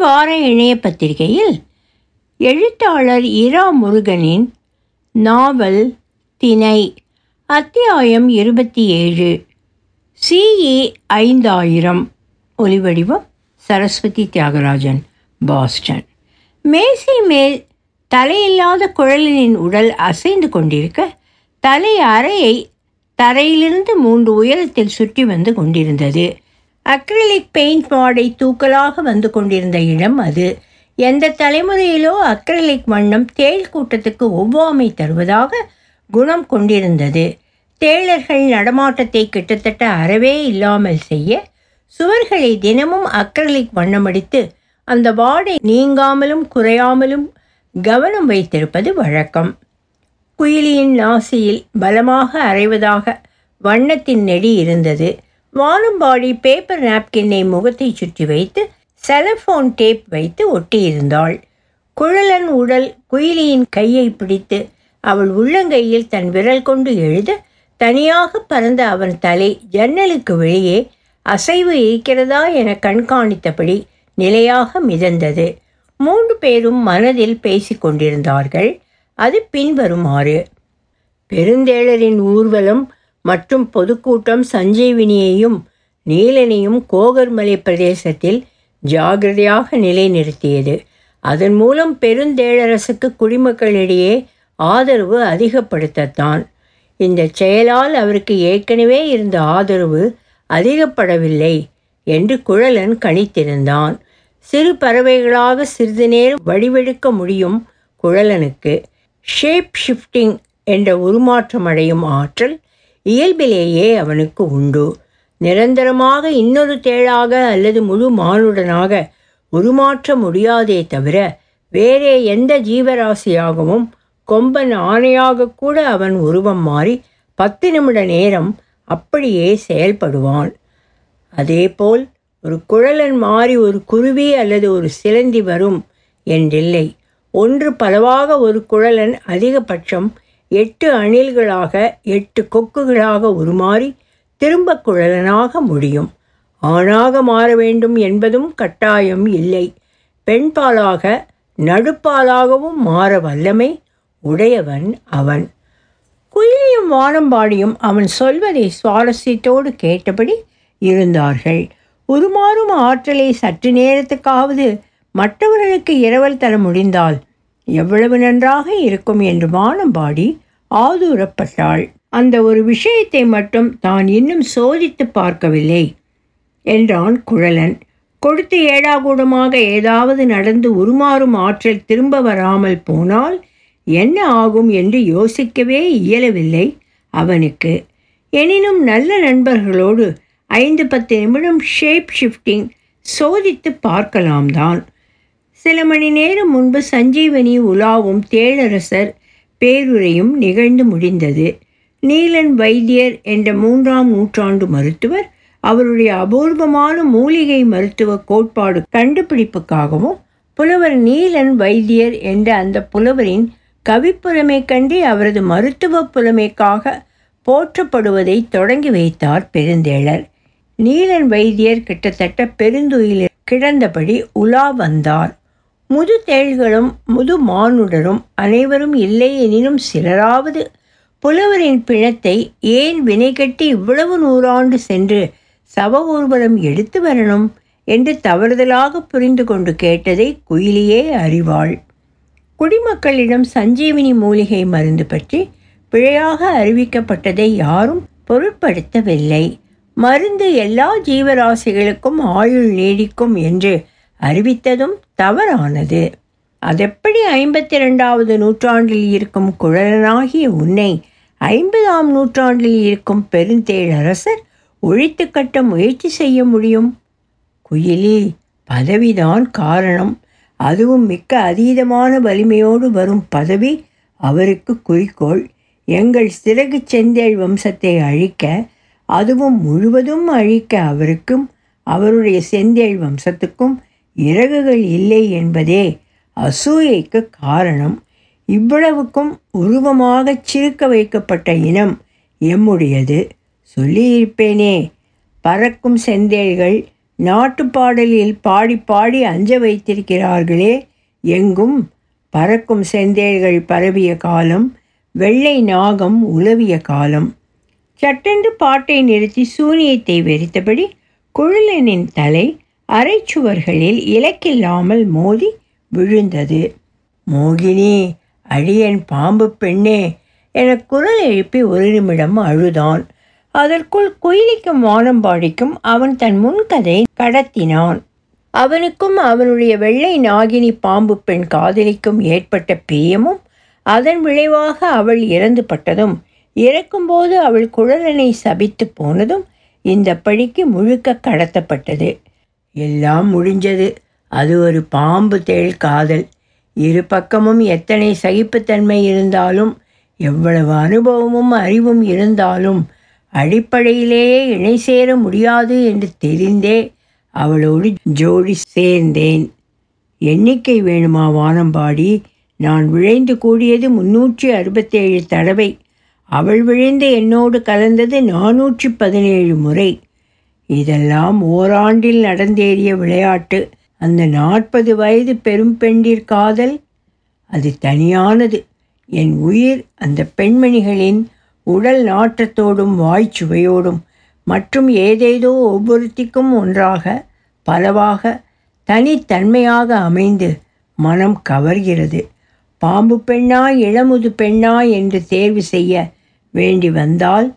வார இணைய பத்திரிகையில் எழுத்தாளர் இரா முருகனின் நாவல் திணை அத்தியாயம் இருபத்தி ஏழு சிஇ ஐந்தாயிரம் ஒலிவடிவம் சரஸ்வதி தியாகராஜன் பாஸ்டன். மேசை மேல் தலையில்லாத குழலினின் உடல் அசைந்து கொண்டிருக்க தலை அறையை தரையிலிருந்து மூன்று உயரத்தில் சுற்றி வந்து கொண்டிருந்தது. அக்ரிலிக் பெயிண்ட் மாடை தூக்கலாக வந்து கொண்டிருந்த இடம் அது. எந்த தலைமுறையிலோ அக்ரிலிக் வண்ணம் தேள் கூட்டத்துக்கு ஒவ்வாமை தருவதாக குணம் கொண்டிருந்தது. தேளர்கள் நடமாட்டத்தை கிட்டத்தட்ட அறவே இல்லாமல் செய்ய சுவர்களை தினமும் அக்ரலிக் வண்ணமடித்து அந்த வாடை நீங்காமலும் குறையாமலும் கவனம் வைத்திருப்பது வழக்கம். குயிலியின் நாசியில் பலமாக அரைவதாக வண்ணத்தின் நெடி இருந்தது. வானம்பாடி பேப்பர் நாப்கினை முகத்தை சுற்றி வைத்து செலஃபோன் டேப் வைத்து ஒட்டியிருந்தாள். குழலன் உடல் குயிலியின் கையை பிடித்து அவள் உள்ளங்கையில் தன் விரல் கொண்டு எழுத தனியாக பறந்த அவன் தலை ஜன்னலுக்கு வெளியே அசைவு இருக்கிறதா என கண்காணித்தபடி நிலையாக மிதந்தது. மூன்று பேரும் மனதில் பேசிக்கொண்டிருந்தார்கள் அது பின்வருமாறு. பெருந்தேளரின் ஊர்வலம் மற்றும் பொதுக்கூட்டம் சஞ்சீவினியையும் நீலனையும் கோகர்மலை பிரதேசத்தில் ஜாகிரதையாக நிலைநிறுத்தியது. அதன் மூலம் பெருந்தேளரசுக்கு குடிமக்களிடையே ஆதரவு அதிகப்படுத்தத்தான். இந்த செயலால் அவருக்கு ஏற்கனவே இருந்த ஆதரவு அதிகப்படவில்லை என்று குழலன் கணித்திருந்தான். சிறு பறவைகளாக சிறிது நேரம் வடிவெடுக்க முடியும் குழலனுக்கு. ஷேப் ஷிஃப்டிங் என்ற உருமாற்றம் அடையும் ஆற்றல் இயல்பிலேயே அவனுக்கு உண்டு. நிரந்தரமாக இன்னொரு தேழாக அல்லது முழு மானுடனாக உருமாற்ற முடியாதே தவிர வேறே எந்த ஜீவராசியாகவும் கொம்பன் ஆணையாக கூட அவன் உருவம் மாறி பத்து நிமிட நேரம் அப்படியே செயல்படுவான். அதேபோல் ஒரு குழலன் மாறி ஒரு குருவி அல்லது ஒரு சிலந்தி வரும் என்றில்லை. ஒன்று பலவாக ஒரு குழலன் அதிகபட்சம் எட்டு அணில்களாக எட்டு கொக்குகளாக உருமாறி திரும்ப குழலனாக முடியும். ஆணாக மாற வேண்டும் என்பதும் கட்டாயம் இல்லை. பெண்பாலாக நடுப்பாலாகவும் மாற வல்லமை உடையவன் அவன். குயிலியும் வானம்பாடியும் அவன் சொல்வதை சுவாரஸ்யத்தோடு கேட்டபடி இருந்தார்கள். உருமாறும் ஆற்றலை சற்று நேரத்துக்காவது மற்றவர்களுக்கு இரவல் தர முடிந்தால் எவ்வளவு நன்றாக இருக்கும் என்று வானம்பாடி ஆதூரப்பட்டாள். அந்த ஒரு விஷயத்தை மட்டும் தான் இன்னும் சோதித்து பார்க்கவில்லை என்றான் குழலன். கொடுத்து ஏடாகூடமாக ஏதாவது நடந்து உருமாறும் ஆற்றல் திரும்ப வராமல் போனால் என்ன ஆகும் என்று யோசிக்கவே இயலவில்லை அவனுக்கு. எனினும் நல்ல நண்பர்களோடு ஐந்து பத்து நிமிடம் ஷேப் ஷிஃப்டிங் சோதித்து பார்க்கலாம் தான் சில மணி நேரம் முன்பு சஞ்சீவனி உலாவும் தேளரசர் பேருரையும் நிகழ்ந்து முடிந்தது. நீலன் வைத்தியர் என்ற மூன்றாம் நூற்றாண்டு மருத்துவர் அவருடைய அபூர்வமான மூலிகை மருத்துவ கோட்பாடு கண்டுபிடிப்புக்காகவும் புலவர் நீலன் வைத்தியர் என்ற அந்த புலவரின் கவிப்புலமை கண்டே அவரது மருத்துவ புலமைக்காக போற்றப்படுவதை தொடங்கி வைத்தார் பெருந்தேளர். நீலன் வைத்தியர் கிட்டத்தட்ட பெருந்துயிலில் கிடந்தபடி உலா வந்தார். முது தேள்களும் முது மானுடரும் அனைவரும் இல்லை எனினும் சிலராவது புலவரின் பிணத்தை ஏன் வினை கட்டி இவ்வளவு நூறாண்டு சென்று சவ ஊர்வலம் எடுத்து வரணும் என்று தவறுதலாக புரிந்து கொண்டு கேட்டதை குயிலியே அறிவாள். குடிமக்களிடம் சஞ்சீவினி மூலிகை மருந்து பற்றி பிழையாக அறிவிக்கப்பட்டதை யாரும் பொருட்படுத்தவில்லை. மருந்து எல்லா ஜீவராசிகளுக்கும் ஆயுள் நீடிக்கும் என்று அறிவித்ததும் தவறானது. அதெப்படி ஐம்பத்தி ரெண்டாவது நூற்றாண்டில் இருக்கும் குழலனாகிய உன்னை ஐம்பதாம் நூற்றாண்டில் இருக்கும் பெருந்தேழரசர் ஒழித்து கட்ட முயற்சி செய்ய முடியும்? குயிலி பதவிதான் காரணம். அதுவும் மிக்க அதீதமான வலிமையோடு வரும் பதவி அவருக்கு குறிக்கோள். எங்கள் சிறகு செந்தேள் வம்சத்தை அழிக்க அதுவும் முழுவதும் அழிக்க அவருக்கும் அவருடைய செந்தேள் வம்சத்துக்கும் இறகுகள் இல்லை என்பதே அசூயைக்கு காரணம். இவ்வளவுக்கும் உருவமாகச் சிறுக்க வைக்கப்பட்ட இனம் எம்முடையது. சொல்லியிருப்பேனே பறக்கும் செந்தேள்கள் நாட்டுப்பாடலில் பாடி பாடி அஞ்ச வைத்திருக்கிறார்களே. எங்கும் பறக்கும் செந்தேள்கள் பரவிய காலம் வெள்ளை நாகம் உலவிய காலம். சட்டென்று பாட்டை நிறுத்தி சூனியத்தை வெறித்தபடி குழலனின் தலை அரைச்சுவர்களில் இலக்கில்லாமல் மோதி விழுந்தது. மோகினி அடியன் பாம்பு பெண்ணே என குரல் எழுப்பி ஒரு நிமிடம் அழுதான். அதற்குள் குயிலிக்கும் வானம்பாடிக்கும் அவன் தன் முன்கதை கடத்தினான். அவனுக்கும் அவனுடைய வெள்ளை நாகினி பாம்பு பெண் காதலிக்கும் ஏற்பட்ட பிரியமும் அதன் விளைவாக அவள் இறந்து பட்டதும் இறக்கும்போது அவள் குழலனை சபித்து போனதும் இந்த படிக்கு முழுக்க கடத்தப்பட்டது. எல்லாம் முடிஞ்சது. அது ஒரு பாம்பு தேள் காதல். இரு பக்கமும் எத்தனை சகிப்புத்தன்மை இருந்தாலும் எவ்வளவு அனுபவமும் அறிவும் இருந்தாலும் அடிப்படையிலேயே இணை சேர முடியாது என்று தெரிந்தே அவளோடு ஜோடி சேர்ந்தேன். எண்ணிக்கை வேணுமா வானம்பாடி? நான் விழைந்து கூடியது முன்னூற்றி அறுபத்தேழு தடவை. அவள் விழைந்து என்னோடு கலந்தது நானூற்றி பதினேழு முறை. இதெல்லாம் ஓராண்டில் நடந்தேறிய விளையாட்டு. அந்த நாற்பது வயது பெரும் பெண்டிற் காதல் அது தனியானது. என் உயிர் அந்த பெண்மணிகளின் உடல் நாற்றத்தோடும் வாய்ச்சுவையோடும் மற்றும் ஏதேதோ ஒவ்வொருத்திக்கும் ஒன்றாக பலவாக தனித்தன்மையாக அமைந்து மனம் கவர்கிறது. பாம்பு பெண்ணா இளமுது பெண்ணா என்று தேர்வு செய்ய வேண்டி வந்தால்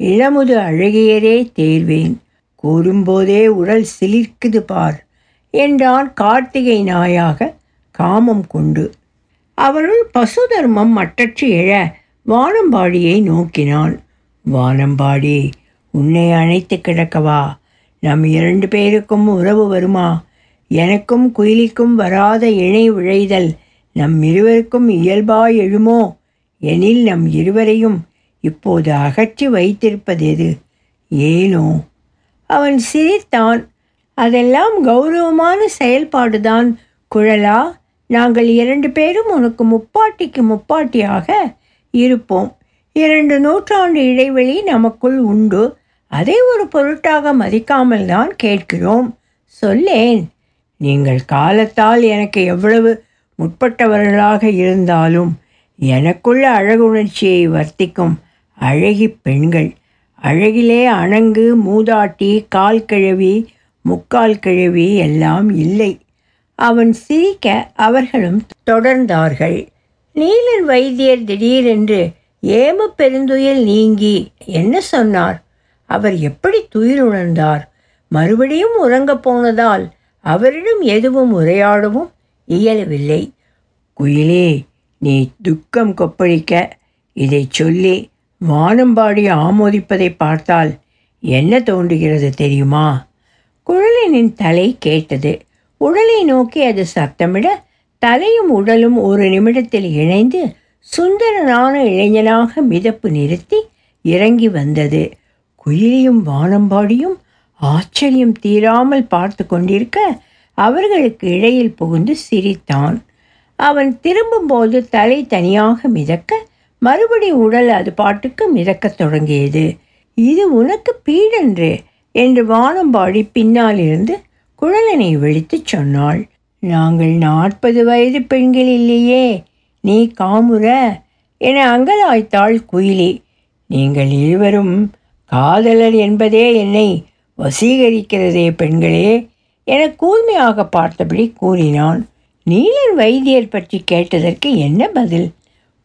இளமுது அழகியரே தேர்வேன். கூறும்போதே உடல் சிலிர்க்குது பார் என்றான் கார்த்திகை நாயாக காமம் கொண்டு. அவருள் பசுதர்மம் மட்டற்று எழ வானம்பாடியை நோக்கினான். வானம்பாடி உன்னை அணைத்து கிடக்கவா? நம் இரண்டு பேருக்கும் உறவு வருமா? எனக்கும் குயிலிக்கும் வராத இணை விழைதல் நம் இருவருக்கும் இயல்பாய் எழுமோ? எனில் நம் இருவரையும் இப்போது அகற்றி வைத்திருப்பது எது ஏனோ அவன் சிரித்தான். அதெல்லாம் கௌரவமான செயல்பாடுதான் குழலா. நாங்கள் இரண்டு பேரும் உனக்கு முப்பாட்டிக்கு முப்பாட்டியாக இருப்போம். இரண்டு நூற்றாண்டு இடைவெளி நமக்குள் உண்டு. அதை ஒரு பொருட்டாக மதிக்காமல் தான் கேட்கிறோம். சொல்லேன். நீங்கள் காலத்தால் எனக்கு எவ்வளவு முற்பட்டவர்களாக இருந்தாலும் எனக்குள்ள அழகுணர்ச்சியை வர்த்திக்கும் அழகி பெண்கள் அழகிலே அணங்கு மூதாட்டி கால் கிழவி முக்கால் கிழவி எல்லாம் இல்லை. அவன் சிரிக்க அவர்களும் தொடர்ந்தார்கள். நீலன் வைத்தியர் திடீரென்று ஏம பெருந்துயில் நீங்கி என்ன சொன்னார்? அவர் எப்படி துயில் உணர்ந்தார்? மறுபடியும் உறங்கப் போனதால் அவரிடம் எதுவும் உரையாடவும் இயலவில்லை. குயிலே நீ துக்கம் கொப்பளிக்க இதை சொல்லி வானம்பாடி ஆமோதிப்பதை பார்த்தால் என்ன தோன்றுகிறது தெரியுமா? குழலினின் தலை கேட்டது. உடலை நோக்கி அது சத்தமிட தலையும் உடலும் ஒரு நிமிடத்தில் இணைந்து சுந்தரனான இளைஞனாக மிதப்பு நிறுத்தி இறங்கி வந்தது. குயிலியும் வானம்பாடியும் ஆச்சரியம் தீராமல் பார்த்து கொண்டிருக்க அவர்களுக்கு இடையில் புகுந்து சிரித்தான். அவன் திரும்பும்போது தலை தனியாக மிதக்க மறுபடி உடல் அது பாட்டுக்கு மிதக்கத் தொடங்கியது. இது உனக்கு பீடன்று என்று வானம்பாடி பின்னாலிருந்து குழலனை விழித்துச் சொன்னாள். நாங்கள் நாற்பது வயது பெண்கள் இல்லையே நீ காமுற என அங்கலாய்த்தாள் குயிலி. நீங்கள் இருவரும் காதலர் என்பதே என்னை வசீகரிக்கிறதே பெண்களே என கூர்மையாக பார்த்தபடி கூறினான். நீலன் வைத்தியர் பற்றி கேட்டதற்கு என்ன பதில்?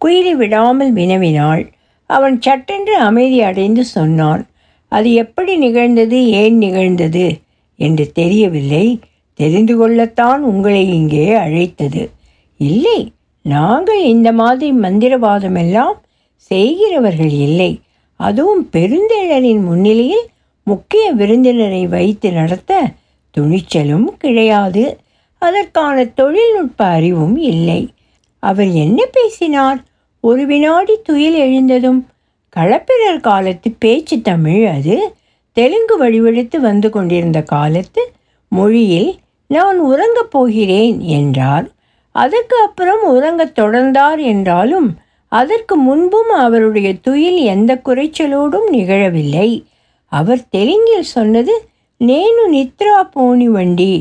குயிலி விடாமல் வினவினாள். அவன் சட்டென்று அமைதி அடைந்து சொன்னான் அது எப்படி நிகழ்ந்தது? ஏன் நிகழ்ந்தது? என்று தெரியவில்லை. தெரிந்து கொள்ளத்தான் உங்களை இங்கே அழைத்தது. இல்லை. நாங்கள் இந்த மாதிரி மந்திரவாதமெல்லாம் செய்கிறவர்கள் இல்லை. அதுவும் பெருந்தேழரின் முன்னிலையில் முக்கிய விருந்தினரை வைத்து நடத்த துணிச்சலும் கிடையாது. அதற்கான தொழில்நுட்ப அறிவும் இல்லை. அவர் என்ன பேசினார்? ஒரு வினாடி துயில் எழுந்ததும் களப்பிரர் காலத்து பேச்சு தமிழ் அது. தெலுங்கு வடிவெடுத்து வந்து கொண்டிருந்த காலத்து மொழியில் நான் உறங்கப் போகிறேன் என்றார். அதற்கு அப்புறம் உறங்கத் தொடர்ந்தார் என்றாலும் அதற்கு முன்பும் அவருடைய துயில் எந்த குறைச்சலோடும் நிகழவில்லை. அவர் தெலுங்கில் சொன்னது நேனு நித்ரா போனி வண்டி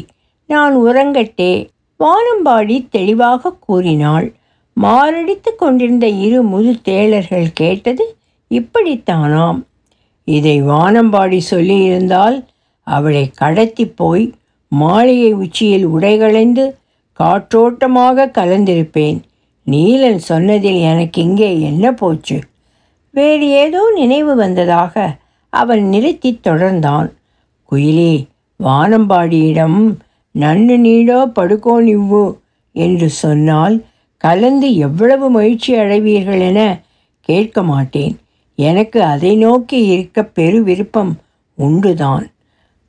நான் உறங்கட்டே வானம்பாடி தெளிவாக கூறினாள். மாரடித்து கொண்டிருந்த இரு முது தேளர்கள் கேட்டது இப்படித்தானாம். இதை வானம்பாடி சொல்லியிருந்தால் அவளை கடத்தி போய் மாளிகை உச்சியில் உடைகளைந்து காற்றோட்டமாக கலந்திருப்பேன். நீலன் சொன்னதில் எனக்கு இங்கே என்ன போச்சு? வேறு ஏதோ நினைவு வந்ததாக அவன் நிறுத்தி தொடர்ந்தான். குயிலி வானம்பாடியிடம் நன்னு நீடோ படுக்கோ நிவ்வு என்று சொன்னால் கலந்து எவ்வளவு மகிழ்ச்சி அடைவீர்கள் என கேட்க மாட்டேன். எனக்கு அதை நோக்கி இருக்க பெரு விருப்பம் உண்டுதான்.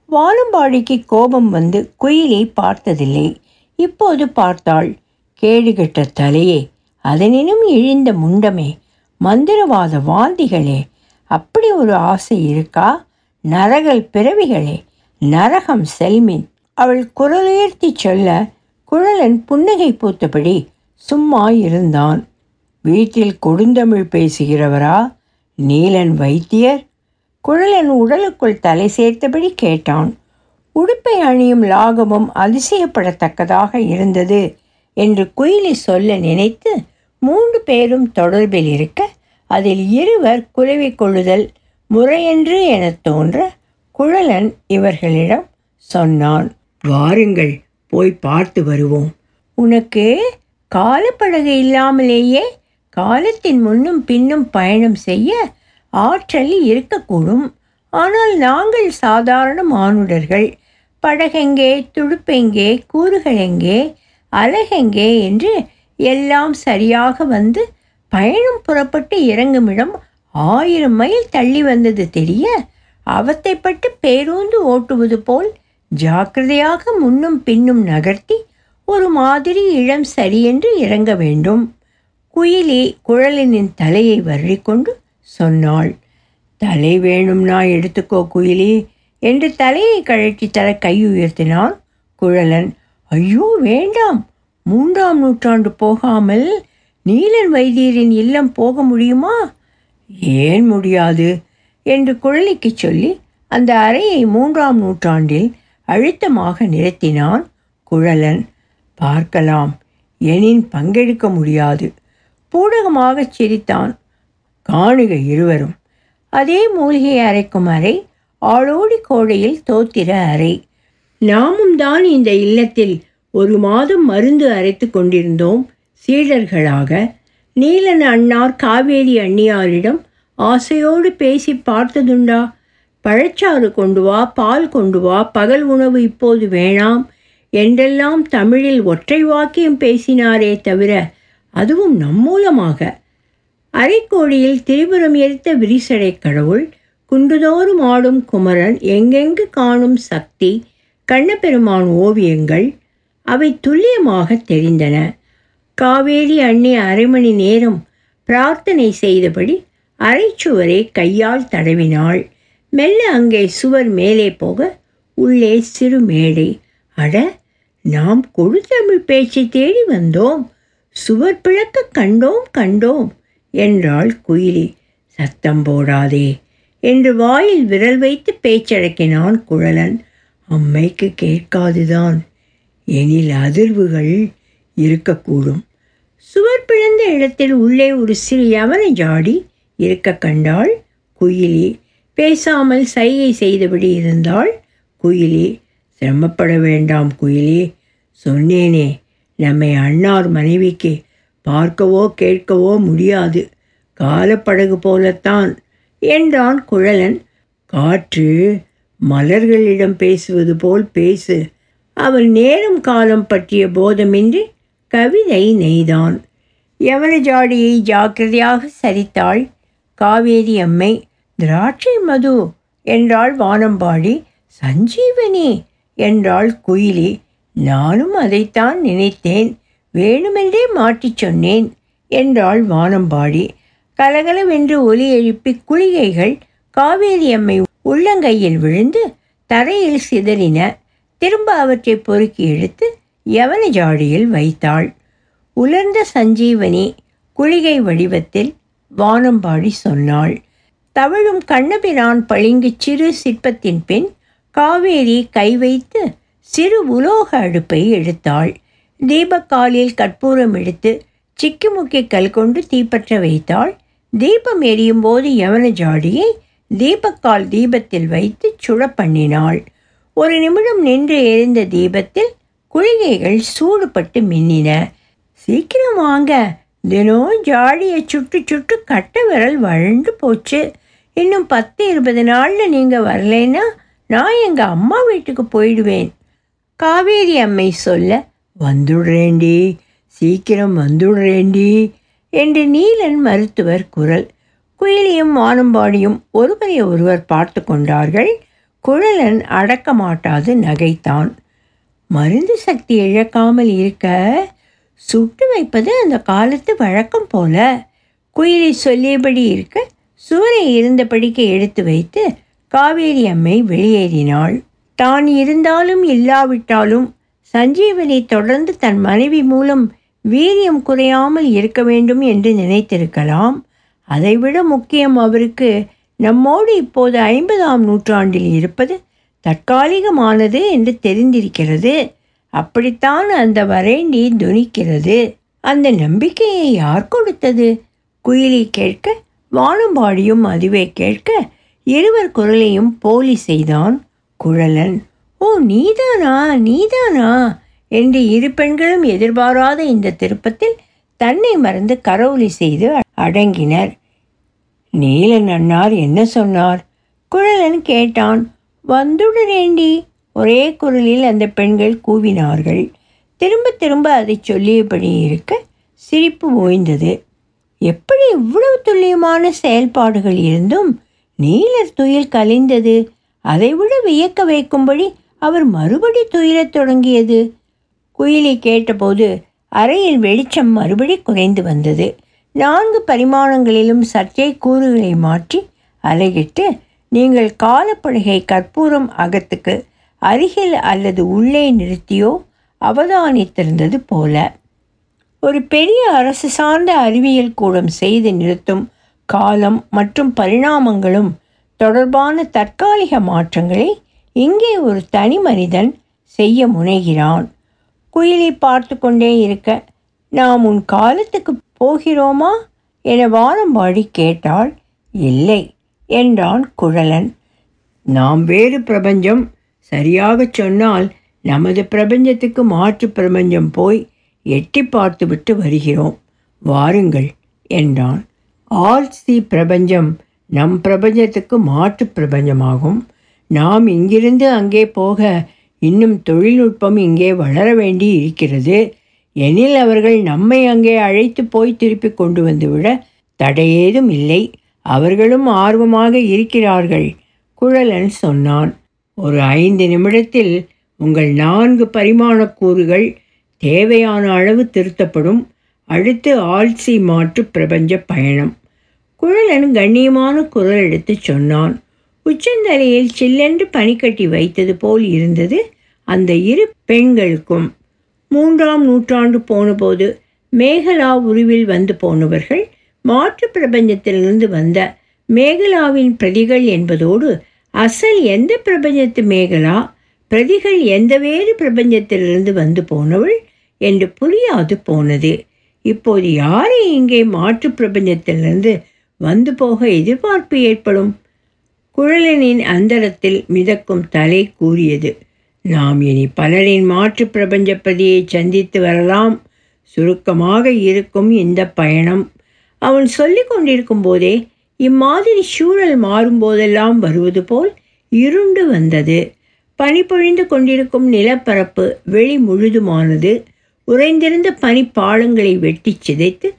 வாலும்பாடிக்கு கோபம் வந்து குயிலை பார்த்ததில்லை. இப்போது பார்த்தாள் கேடுகெட்ட தலையே அதனினும் இழிந்த முண்டமே மந்திரவாத வாந்திகளே அப்படி ஒரு ஆசை இருக்கா? நரகல் பிறவிகளே நரகம் செல்மின். அவள் குரலுயர்த்தி சொல்ல குழலன் புன்னகை பூத்தபடி சும்மா இருந்தான் வீட்டில் கொடுந்தமிழ் பேசுகிறவரா? நீலன் வைத்தியர்? குழலன் உடலுக்குள் தலை சேர்த்தபடி கேட்டான். உடுப்பை அணியும் லாகமும் அதிசயப்படத்தக்கதாக இருந்தது என்று குயிலி சொல்ல நினைத்து மூன்று பேரும் தொடர்பில் இருக்க அதில் இருவர் குலவி கொள்ளுதல் முறையென்று எனத் தோன்ற குழலன் இவர்களிடம் சொன்னான். வாருங்கள் போய் பார்த்து வருவோம். உனக்கு காலப்படகு இல்லாமலேயே காலத்தின் முன்னும் பின்னும் பயணம் செய்ய ஆற்றல் இருக்கக்கூடும். ஆனால் நாங்கள் சாதாரண மானுடர்கள். படகெங்கே துடுப்பெங்கே கூறுகளெங்கே அலகெங்கே என்று எல்லாம் சரியாக வந்து பயணம் புறப்பட்டு இறங்குமிடம் ஆயிரம் மைல் தள்ளி வந்தது தெரிய அவத்தைப்பட்டு பேருந்து ஓட்டுவது போல் ஜாக்கிரதையாக முன்னும் பின்னும் நகர்த்தி ஒரு மாதிரி இளம் சரியென்று இறங்க வேண்டும். குயிலி குழலினின் தலையை வருடிக்கொண்டு சொன்னாள் தலை வேணும்னா எடுத்துக்கோ குயிலி என்று தலையை கழற்றி தர கை உயர்த்தினான் குழலன். ஐயோ வேண்டாம் மூன்றாம் நூற்றாண்டு போகாமல் நீலன் வைத்தியரின் இல்லம் போக முடியுமா? ஏன் முடியாது என்று குழலிக்கு சொல்லி அந்த அறையை மூன்றாம் நூற்றாண்டில் அழுத்தமாக நிறுத்தினான் குழலன். பார்க்கலாம். எனின் பங்கெடுக்க முடியாது. பூடகமாகச் சிரித்தான் காணுக இருவரும். அதே மூலிகை அறைக்கும் அறை ஆளோடி கோடையில் தோத்திர அறை. நாமும் தான் இந்த இல்லத்தில் ஒரு மாதம் மருந்து அரைத்து கொண்டிருந்தோம் சீடர்களாக. நீலன் அண்ணார் காவேரி அண்ணியாரிடம் ஆசையோடு பேசி பார்த்ததுண்டா. பழச்சாறு கொண்டு வா பால் கொண்டு வா பகல் உணவு இப்போது வேணாம். என்றெல்லாம் தமிழில் ஒற்றை வாக்கியம் பேசினாரே தவிர அதுவும் நம்மூலமாக அரைக்கோடியில் திரிபுரம் எரித்த விரிசடை கடவுள் குன்றுதோறும் ஆடும் குமரன் எங்கெங்கு காணும் சக்தி கண்ணபெருமான் ஓவியங்கள் அவை துல்லியமாக தெரிந்தன. காவேரி அண்ணி அரை மணி நேரம் பிரார்த்தனை செய்தபடி அரைச்சுவரை கையால் தடவினாள். மெல்ல அங்கே சுவர் மேலே போக உள்ளே சிறு மேடை. அட நாம் கொடுத்தமிழ் பேச்சை தேடி வந்தோம். சுவர் பிளக்க கண்டோம் கண்டோம். என்றாள் குயிலி. சத்தம் போடாதே என்று வாயில் விரல் வைத்து பேச்சடக்கினான் குழலன். அம்மைக்கு கேட்காதுதான். எனில் அதிர்வுகள் இருக்கக்கூடும். சுவர் பிளந்த இடத்தில் உள்ளே ஒரு சிறு யவன ஜாடி இருக்க கண்டாள் குயிலி. பேசாமல் சைகை செய்தபடி இருந்தாள் குயிலி. சிரமப்பட வேண்டாம் குயிலி. சொன்னேனே நம்மை அண்ணார் மனைவிக்கு பார்க்கவோ கேட்கவோ முடியாது. காலப்படகு போலத்தான் என்றான் குழலன். காற்று மலர்களிடம் பேசுவது போல் பேசு. அவள் நேரும் காலம் பற்றிய போதமின்றி கவிதை நெய்தான். யவன ஜாடியை ஜாக்கிரதையாக சரித்தாள்? காவேரி அம்மை திராட்சை மது என்றாள் வானம்பாடி. சஞ்சீவனி என்றாள் குயிலி. நானும் அதைத்தான் நினைத்தேன். வேணுமென்றே மாட்டிச் சொன்னேன் என்றாள் வானம்பாடி. கலகலவென்று ஒலி எழுப்பி குளிகைகள் காவேரி அம்மை உள்ளங்கையில் விழுந்து தரையில் சிதறின. திரும்ப அவற்றை பொறுக்கி எடுத்து யவன ஜாடியில் வைத்தாள். உலர்ந்த சஞ்சீவனி குளிகை வடிவத்தில் வானம்பாடி சொன்னாள். தவழும் கண்ணபிரான் பளிங்கு சிறு சிற்பத்தின் பின் காவேரி கை வைத்து சிறு உலோக அடுப்பை எடுத்தாள். தீபக்காலில் கற்பூரம் எடுத்து சிக்கிமுக்கி கல் கொண்டு தீப்பற்ற வைத்தாள். தீபம் எரியும் போது யவன ஜாடியை தீபக்கால் தீபத்தில் வைத்து சுழ பண்ணினாள் ஒரு நிமிடம் நின்று எரிந்த தீபத்தில் குளிகைகள் சூடுபட்டு மின்னின. சீக்கிரம் வாங்க. தினம் ஜாடியை சுட்டு சுட்டு கட்ட விரல் வழண்டு போச்சு. இன்னும் பத்து இருபது நாளில் நீங்கள் வரலைன்னா நான் எங்கள் அம்மா வீட்டுக்கு போயிடுவேன். காவேரி அம்மை சொல்ல வந்துடுறேண்டி சீக்கிரம் வந்துடுறேண்டி என்று நீலன் மருத்துவர் குரல். குயிலியும் வானம்பாடியும் ஒருவரை ஒருவர் பார்த்து கொண்டார்கள். குழலன் அடக்க மாட்டாது நகைத்தான். மருந்து சக்தி இழக்காமல் இருக்க சுட்டு வைப்பது அந்த காலத்து வழக்கம் போல குயிலை சொல்லியபடி இருக்க சுவரை இருந்தபடிக்கு எடுத்து வைத்து காவேரி அம்மை வெளியேறினாள். தான் இருந்தாலும் இல்லாவிட்டாலும் சஞ்சீவனை தொடர்ந்து தன் மனைவி மூலம் வீரியம் குறையாமல் இருக்க வேண்டும் என்று நினைத்திருக்கலாம். அதைவிட முக்கியம் அவருக்கு நம்மோடு இப்போது ஐம்பதாம் நூற்றாண்டில் இருப்பது தற்காலிகமானது என்று தெரிந்திருக்கிறது. அப்படித்தான் அந்த வரேண்டி துணிக்கிறது. அந்த நம்பிக்கையை யார் கொடுத்தது? குயிலி கேட்க வானம்பாடியும் அதுவே கேட்க இருவர் குரலையும் போலி செய்தான் குழலன். ஓ நீதானா? நீதானா? என்று இரு பெண்களும் எதிர்பாராத இந்த திருப்பத்தில் தன்னை மறந்து கரவுலி செய்து அடங்கினர். நீலன் அண்ணார் என்ன சொன்னார்? குழலன் கேட்டான். வந்துடுறேண்டி ஒரே குரலில் அந்த பெண்கள் கூவினார்கள். திரும்ப திரும்ப அதை சொல்லியபடி இருக்க சிரிப்பு ஓய்ந்தது. எப்படி இவ்வளவு துல்லியமான செயல்பாடுகள் இருந்தும் நீலர் துயில் கலைந்தது அதைவிட வியக்க வைக்கும்படி அவர் மறுபடி துயிலத் தொடங்கியது. குயிலை கேட்டபோது அறையில் வெளிச்சம் மறுபடி குறைந்து வந்தது. நான்கு பரிமாணங்களிலும் சற்றே கூறுகளை மாற்றி அலகிட்டு நீங்கள் காலப்படுகை கற்பூரம் அகத்துக்கு அருகில் அல்லது உள்ளே நிறுத்தியோ அவதானித்திருந்தது போல. ஒரு பெரிய அரசு சார்ந்த அறிவியல் கூடம் செய்து நிறுத்தும் காலம் மற்றும் பரிணாமங்களும் தொடர்பான தற்காலிக மாற்றங்களை இங்கே ஒரு தனி மனிதன் செய்ய முனைகிறான். குயிலை பார்த்து கொண்டே இருக்க நாம் உன் காலத்துக்கு போகிறோமா? என வானம்பாடி கேட்டாள். இல்லை என்றான் குழலன். நாம் வேறு பிரபஞ்சம். சரியாகச் சொன்னால் நமது பிரபஞ்சத்துக்கு மாற்று பிரபஞ்சம் போய் எட்டி பார்த்துவிட்டு வருகிறோம். வாருங்கள் என்றான். ஆல்சி பிரபஞ்சம் நம் பிரபஞ்சத்துக்கு மாற்று பிரபஞ்சமாகும். நாம் இங்கிருந்து அங்கே போக இன்னும் தொழில்நுட்பம் இங்கே வளர வேண்டி இருக்கிறது. எனில் அவர்கள் நம்மை அங்கே அழைத்து போய் திருப்பி கொண்டு வந்துவிட தடையேதும் இல்லை. அவர்களும் ஆர்வமாக இருக்கிறார்கள். குழலன் சொன்னான் ஒரு ஐந்து நிமிடத்தில் உங்கள் நான்கு பரிமாண கூறுகள் தேவையான அளவு திருத்தப்படும். அடுத்து ஆல்சி மாற்று பிரபஞ்ச பயணம். குழலன் கண்ணியமான குரல் எடுத்து சொன்னான். உச்சந்தலையில் சில்லென்று பனிக்கட்டி வைத்தது போல் இருந்தது அந்த இரு பெண்களுக்கும். மூன்றாம் நூற்றாண்டு போனபோது மேகலா உருவில் வந்து போனவர்கள் மாற்று பிரபஞ்சத்திலிருந்து வந்த மேகலாவின் பிரதிகள் என்பதோடு அசல் எந்த பிரபஞ்சத்து மேகலா பிரதிகள் எந்த வேறு பிரபஞ்சத்திலிருந்து வந்து போனவள் என்று புரியாது போனது. இப்போது யாரை இங்கே மாற்று பிரபஞ்சத்திலிருந்து வந்து போக எதிர்பார்ப்பு ஏற்படும். குழலனின் அந்தரத்தில் மிதக்கும் தலை கூறியது நாம் இனி பலரின் மாற்று பிரபஞ்சப்பதியை சந்தித்து வரலாம். சுருக்கமாக இருக்கும் இந்த பயணம். அவன் சொல்லிக் கொண்டிருக்கும் போதே இம்மாதிரி சூழல் மாறும்போதெல்லாம் வருவது போல் இருண்டு வந்தது. பனி பொழிந்து கொண்டிருக்கும் நிலப்பரப்பு வெளி முழுதுமானது உறைந்திருந்த பனிப்பாளங்களை வெட்டி சிதைத்து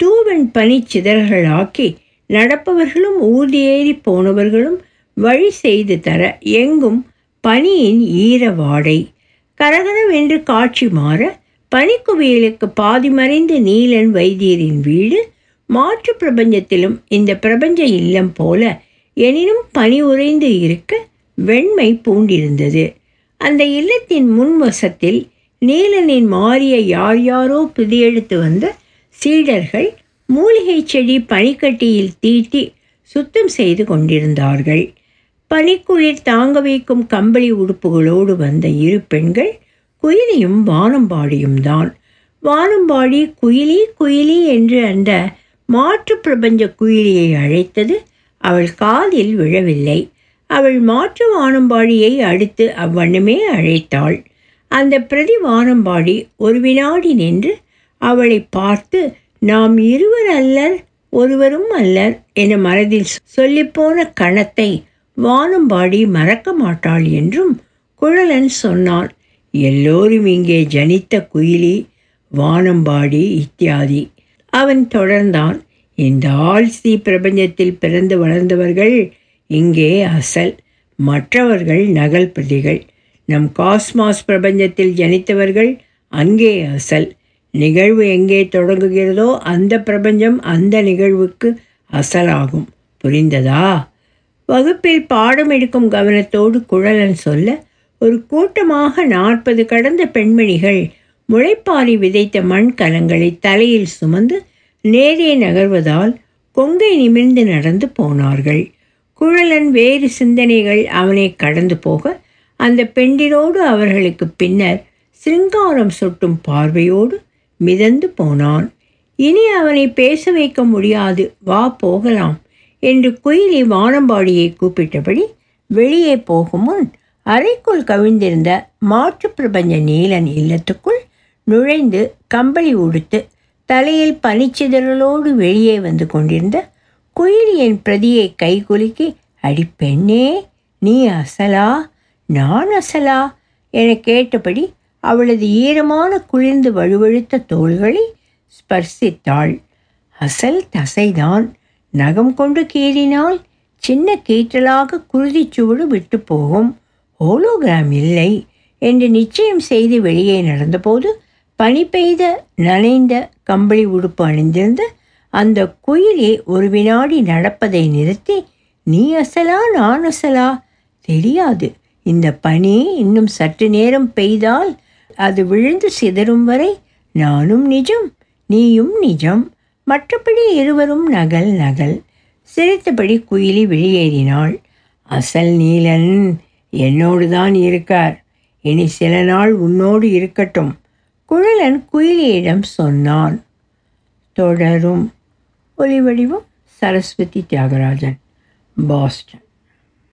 தூவன் பனிச்சிதறல்களாக்கி நடப்பவர்களும் ஊர்தியேறி போனவர்களும் வழி செய்து தர எங்கும் பனியின் ஈர வாடை கரகரவென்று காட்சி மாற பனிக்குவியலுக்கு பாதி மறைந்த நீலன் வைத்தியரின் வீடு மாற்று பிரபஞ்சத்திலும் இந்த பிரபஞ்ச இல்லம் போல எனினும் பனி உறைந்து இருக்க வெண்மை பூண்டிருந்தது. அந்த இல்லத்தின் முன்வசத்தில் நீலனின் மாறிய யார் யாரோ பிதியெடுத்து வந்த சீடர்கள் மூலிகை செடி பனிக்கட்டியில் தீட்டி சுத்தம் செய்து கொண்டிருந்தார்கள். பனிக்குளிர் தாங்க வைக்கும் கம்பளி உடுப்புகளோடு வந்த இரு பெண்கள் குயிலியும் வானம்பாடியும் தான். வானம்பாடி குயிலி குயிலி என்று அந்த மாற்று பிரபஞ்ச குயிலியை அழைத்தது அவள் காதில் விழவில்லை. அவள் மாற்று வானம்பாடியை அடுத்து அவ்வண்ணமே அழைத்தாள். அந்த பிரதி வானம்பாடி ஒரு வினாடி நின்று அவளை பார்த்து நாம் இருவர் அல்லர் ஒருவரும் அல்லர் என மனதில் சொல்லிப்போன கணத்தை வானம்பாடி மறக்க மாட்டாள் என்றும் குழலன் சொன்னான். எல்லோரும் இங்கே ஜனித்த குயிலி வானம்பாடி இத்தியாதி அவன் தொடர்ந்தான். இந்த ஆழ்சி பிரபஞ்சத்தில் பிறந்து வளர்ந்தவர்கள் இங்கே அசல் மற்றவர்கள் நகல் பிரதிகள். நம் காஸ்மாஸ் பிரபஞ்சத்தில் ஜனித்தவர்கள் அங்கே அசல் நிகழ்வு எங்கே தொடங்குகிறதோ அந்த பிரபஞ்சம் அந்த நிகழ்வுக்கு அசலாகும். புரிந்ததா? வகுப்பில் பாடம் எடுக்கும் கவனத்தோடு குழலன் சொல்ல ஒரு கூட்டமாக நாற்பது கடந்த பெண்மணிகள் முளைப்பாரி விதைத்த மண் கலங்களை தலையில் சுமந்து நேரே நகர்வதால் கொங்கை நிமிர்ந்து நடந்து போனார்கள். குழலன் வேறு சிந்தனைகள் அவனை கடந்து போக அந்த பெண்டிரோடு அவர்களுக்கு பின்னர் சிங்காரம் சொட்டும் பார்வையோடு மிதந்து போனான். இனி அவனை பேச வைக்க முடியாது. வா போகலாம் என்று குயிலி வானம்பாடியை கூப்பிட்டபடி வெளியே போகும் முன் அறைக்குள் கவிழ்ந்திருந்த மாற்று பிரபஞ்ச நீலன் இல்லத்துக்குள் நுழைந்து கம்பளி உடுத்து தலையில் பனிச்சிதறலோடு வெளியே வந்து கொண்டிருந்த குயிலியின் பிரதியை கைகுலுக்கி அடி பெண்ணே நீ அசலா? நான் அசலா? என கேட்டபடி அவளது ஈரமான குளிர்ந்து வழுவழுத்த தோள்களை ஸ்பர்சித்தாள். அசல் தசைதான். நகம் கொண்டு கீறினால் சின்ன கீற்றலாக குருதிச்சுவடு விட்டு போகும் ஹோலோகிராம் இல்லை என்று நிச்சயம் செய்து வெளியே நடந்தபோது பனி பெய்த நனைந்த கம்பளி உடுப்பு அணிந்திருந்த அந்த குயிலே ஒரு வினாடி நடப்பதை நிறுத்தி நீ அசலா நான் அசலா? தெரியாது. இந்த பனி இன்னும் சற்று நேரம் பெய்தால் அது விழுந்து சிதறும் வரை நானும் நிஜம் நீயும் நிஜம். மற்றபடி இருவரும் நகல் நகல். சிரித்தபடி குயிலி வெளியேறினாள். அசல் நீலன் என்னோடு தான் இருக்கார். இனி சில நாள் உன்னோடு இருக்கட்டும். குழலன் குயிலியிடம் சொன்னான். தொடரும். ஒலிவடிவம் சரஸ்வதி தியாகராஜன் பாஸ்டன்.